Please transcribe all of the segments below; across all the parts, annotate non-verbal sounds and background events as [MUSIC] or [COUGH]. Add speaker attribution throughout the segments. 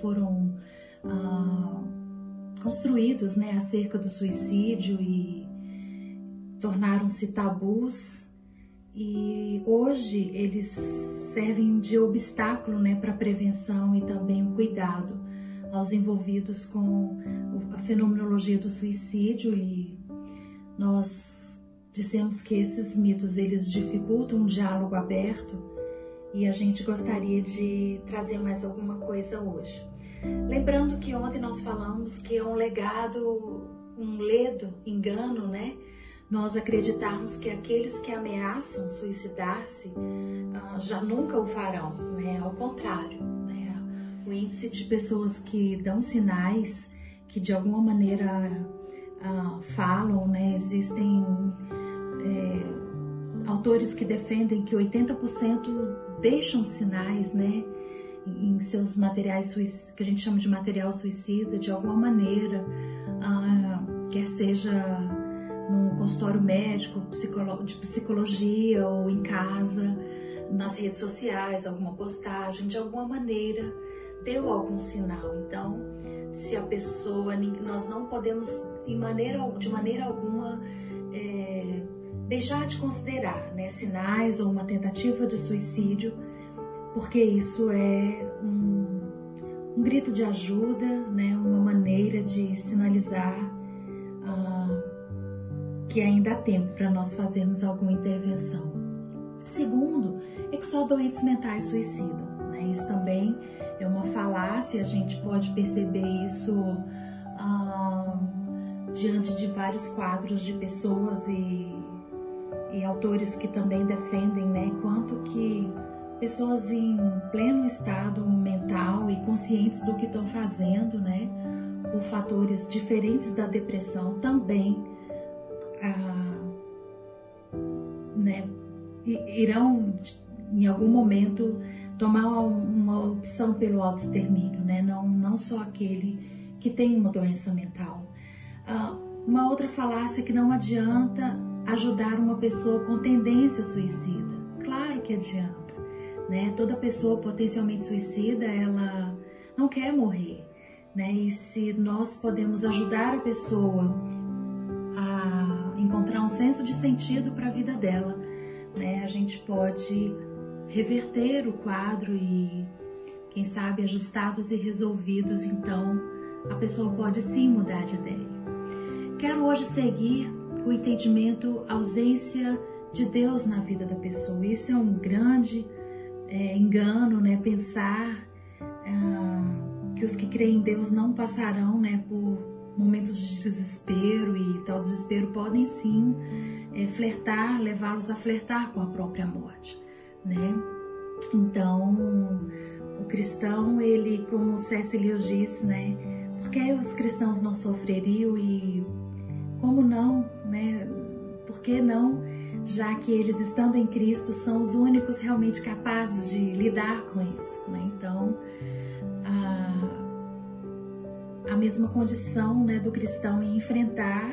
Speaker 1: foram ah, construídos, né, acerca do suicídio e tornaram-se tabus. E hoje eles servem de obstáculo, né, para a prevenção e também o cuidado aos envolvidos com a fenomenologia do suicídio e nós dissemos que esses mitos eles dificultam um diálogo aberto e a gente gostaria de trazer mais alguma coisa hoje. Lembrando que ontem nós falamos que é um legado, um ledo, engano, né? Nós acreditarmos que aqueles que ameaçam suicidar-se uh, já nunca o farão, né? Ao contrário, né? O índice de pessoas que dão sinais que de alguma maneira uh, falam, né? Existem é, autores que defendem que 80% deixam sinais, né? Em seus materiais que a gente chama de material suicida, de alguma maneira, uh, quer seja no consultório médico, de psicologia ou em casa, nas redes sociais, alguma postagem, de alguma maneira deu algum sinal. Então, se a pessoa, nós não podemos de maneira, de maneira alguma é, deixar de considerar né, sinais ou uma tentativa de suicídio, porque isso é um, um grito de ajuda, né, uma maneira de sinalizar uh, que ainda há tempo para nós fazermos alguma intervenção. Segundo, é que só doentes mentais suicidam. Né? Isso também é uma falácia, a gente pode perceber isso uh, diante de vários quadros de pessoas e e autores que também defendem, né, quanto que pessoas em pleno estado mental e conscientes do que estão fazendo, né, por fatores diferentes da depressão também, ah, né, irão em algum momento tomar uma opção pelo autoextermínio, né, não, não só aquele que tem uma doença mental. Ah, uma outra falácia que não adianta ajudar uma pessoa com tendência suicida? Claro que adianta, né? Toda pessoa potencialmente suicida, ela não quer morrer, né? E se nós podemos ajudar a pessoa a encontrar um senso de sentido para a vida dela, né? A gente pode reverter o quadro e, quem sabe, ajustados e resolvidos, então a pessoa pode sim mudar de ideia. Quero hoje seguir o entendimento, ausência de Deus na vida da pessoa. Isso é um grande é, engano, né? Pensar é, que os que creem em Deus não passarão, né, por momentos de desespero e tal desespero podem sim é, flertar, levá-los a flertar com a própria morte, né? Então, o cristão, ele, como C.S. Lewis diz, né? Por que os cristãos não sofreriam e como não, né? Por que não? Já que eles estando em Cristo são os únicos realmente capazes de lidar com isso, né? Então, a, a mesma condição né, do cristão em enfrentar,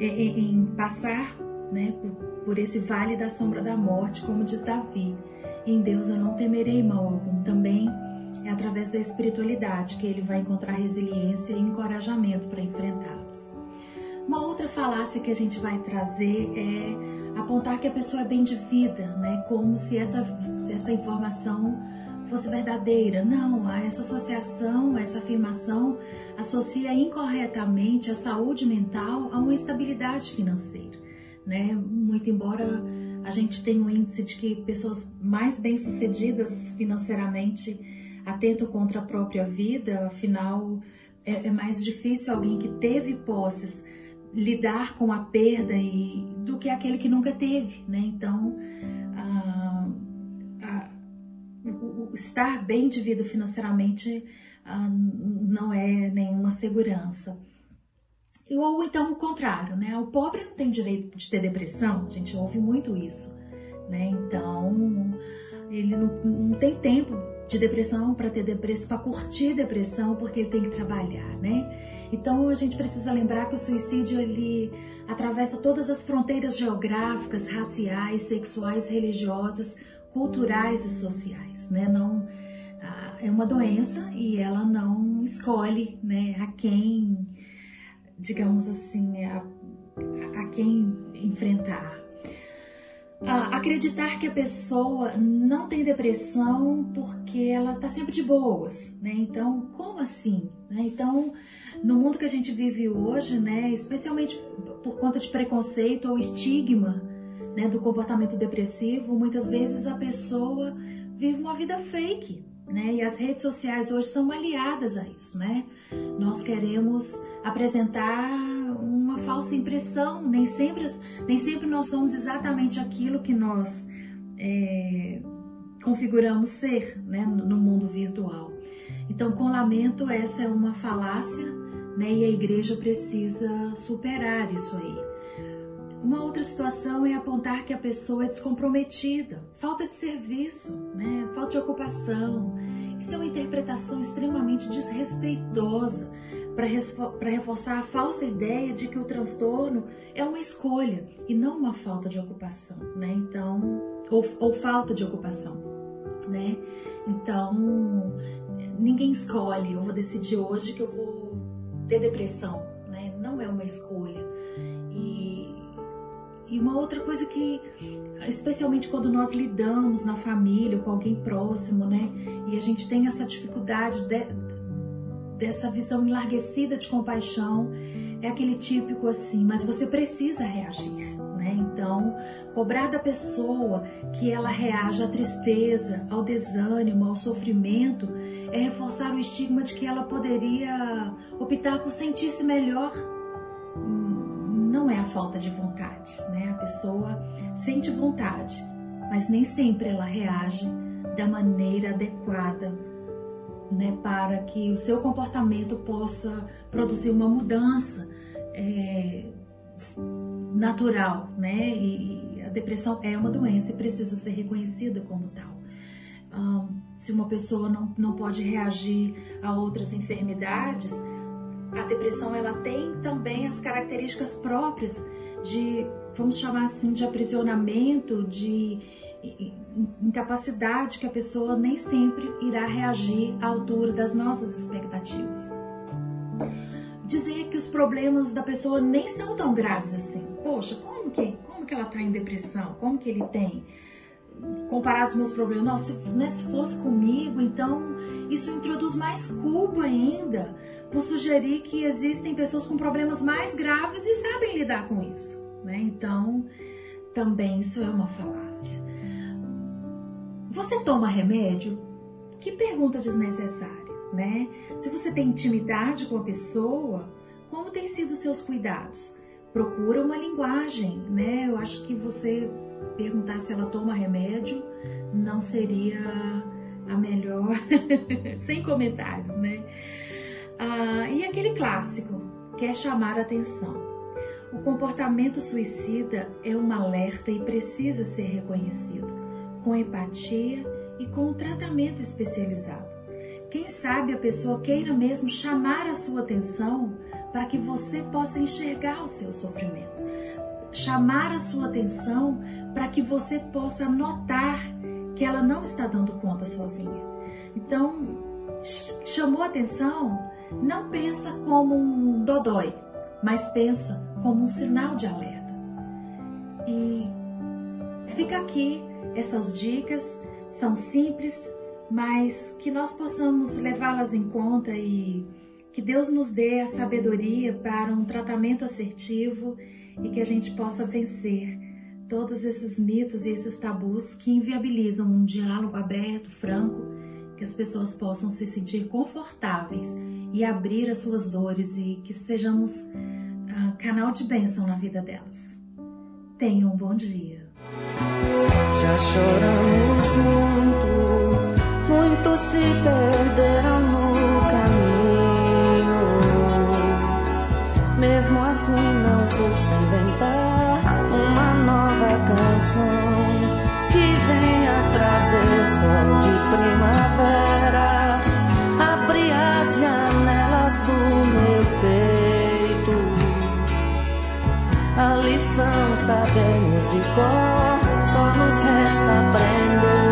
Speaker 1: em, em passar né, por, por esse vale da sombra da morte, como diz Davi. Em Deus eu não temerei mal algum. Também é através da espiritualidade que ele vai encontrar resiliência e encorajamento para enfrentá-los. Uma outra falácia que a gente vai trazer é apontar que a pessoa é bem de vida, né? Como se essa, se essa informação fosse verdadeira. Não, essa associação, essa afirmação associa incorretamente a saúde mental a uma estabilidade financeira, né? Muito embora a gente tenha um índice de que pessoas mais bem-sucedidas financeiramente atentam contra a própria vida, afinal é, é mais difícil alguém que teve posses lidar com a perda e do que aquele que nunca teve, né? Então, o, estar bem de vida financeiramente a, não é nenhuma segurança. Ou então o contrário, né? O pobre não tem direito de ter depressão, a gente ouve muito isso, né? Então, ele não, não tem tempo de depressão para ter depressão, para curtir depressão, porque ele tem que trabalhar, né? Então a gente precisa lembrar que o suicídio ele atravessa todas as fronteiras geográficas, raciais, sexuais, religiosas, culturais e sociais, né? Não é uma doença e ela não escolhe, né, a quem, digamos assim, a, a quem enfrentar. Ah, acreditar que a pessoa não tem depressão porque ela está sempre de boas, né? Então, como assim? Né? Então, no mundo que a gente vive hoje, né, especialmente por conta de preconceito ou estigma né, do comportamento depressivo, muitas vezes a pessoa vive uma vida fake, né? E as redes sociais hoje são aliadas a isso, né? Nós queremos apresentar falsa impressão, nem sempre, nem sempre nós somos exatamente aquilo que nós é, configuramos ser, né? No mundo virtual. Então, com lamento, essa é uma falácia, né? E a igreja precisa superar isso aí. Uma outra situação é apontar que a pessoa é descomprometida, falta de serviço, né? falta de ocupação. Isso é uma interpretação extremamente desrespeitosa para reforçar a falsa ideia de que o transtorno é uma escolha e não uma falta de ocupação, né? Então, ou, ou falta de ocupação, né? Então, ninguém escolhe, eu vou decidir hoje que eu vou ter depressão, né? Não é uma escolha. E uma outra coisa que, especialmente quando nós lidamos na família com alguém próximo, né? E a gente tem essa dificuldade de, dessa visão enlarguecida de compaixão, é aquele típico assim, mas você precisa reagir, né? Então, cobrar da pessoa que ela reaja à tristeza, ao desânimo, ao sofrimento, é reforçar o estigma de que ela poderia optar por sentir-se melhor não é a falta de vontade, né? A pessoa sente vontade, mas nem sempre ela reage da maneira adequada, né? Para que o seu comportamento possa produzir uma mudança é, natural, né? E, a depressão é uma doença e precisa ser reconhecida como tal. Um, se uma pessoa não, não pode reagir a outras enfermidades, a depressão ela tem também as características próprias de, vamos chamar assim, de aprisionamento, de incapacidade que a pessoa nem sempre irá reagir à altura das nossas expectativas. Dizer que os problemas da pessoa nem são tão graves assim. Poxa, como que, como que ela está em depressão? Como que ele tem? comparado aos meus problemas, nossa, né, se fosse comigo, então isso introduz mais culpa ainda por sugerir que existem pessoas com problemas mais graves e sabem lidar com isso. Né? Então, também isso é uma falácia. Você toma remédio? Que pergunta desnecessária, né? Se você tem intimidade com a pessoa, como têm sido os seus cuidados? Procura uma linguagem, né? Eu acho que você perguntar se ela toma remédio não seria a melhor, [LAUGHS] sem comentários, né? Ah, e aquele clássico, que é chamar atenção. O comportamento suicida é um alerta e precisa ser reconhecido, com empatia e com um tratamento especializado. Quem sabe a pessoa queira mesmo chamar a sua atenção para que você possa enxergar o seu sofrimento. Chamar a sua atenção para que você possa notar que ela não está dando conta sozinha. Então, chamou atenção, não pensa como um dodói, mas pensa como um sinal de alerta. E fica aqui essas dicas, são simples, mas que nós possamos levá-las em conta e que Deus nos dê a sabedoria para um tratamento assertivo e que a gente possa vencer todos esses mitos e esses tabus que inviabilizam um diálogo aberto, franco que as pessoas possam se sentir confortáveis e abrir as suas dores e que sejamos uh, canal de bênção na vida delas. Tenham um bom dia.
Speaker 2: Já choramos muito, muitos se perderam lição sabemos de cor, só nos resta aprender.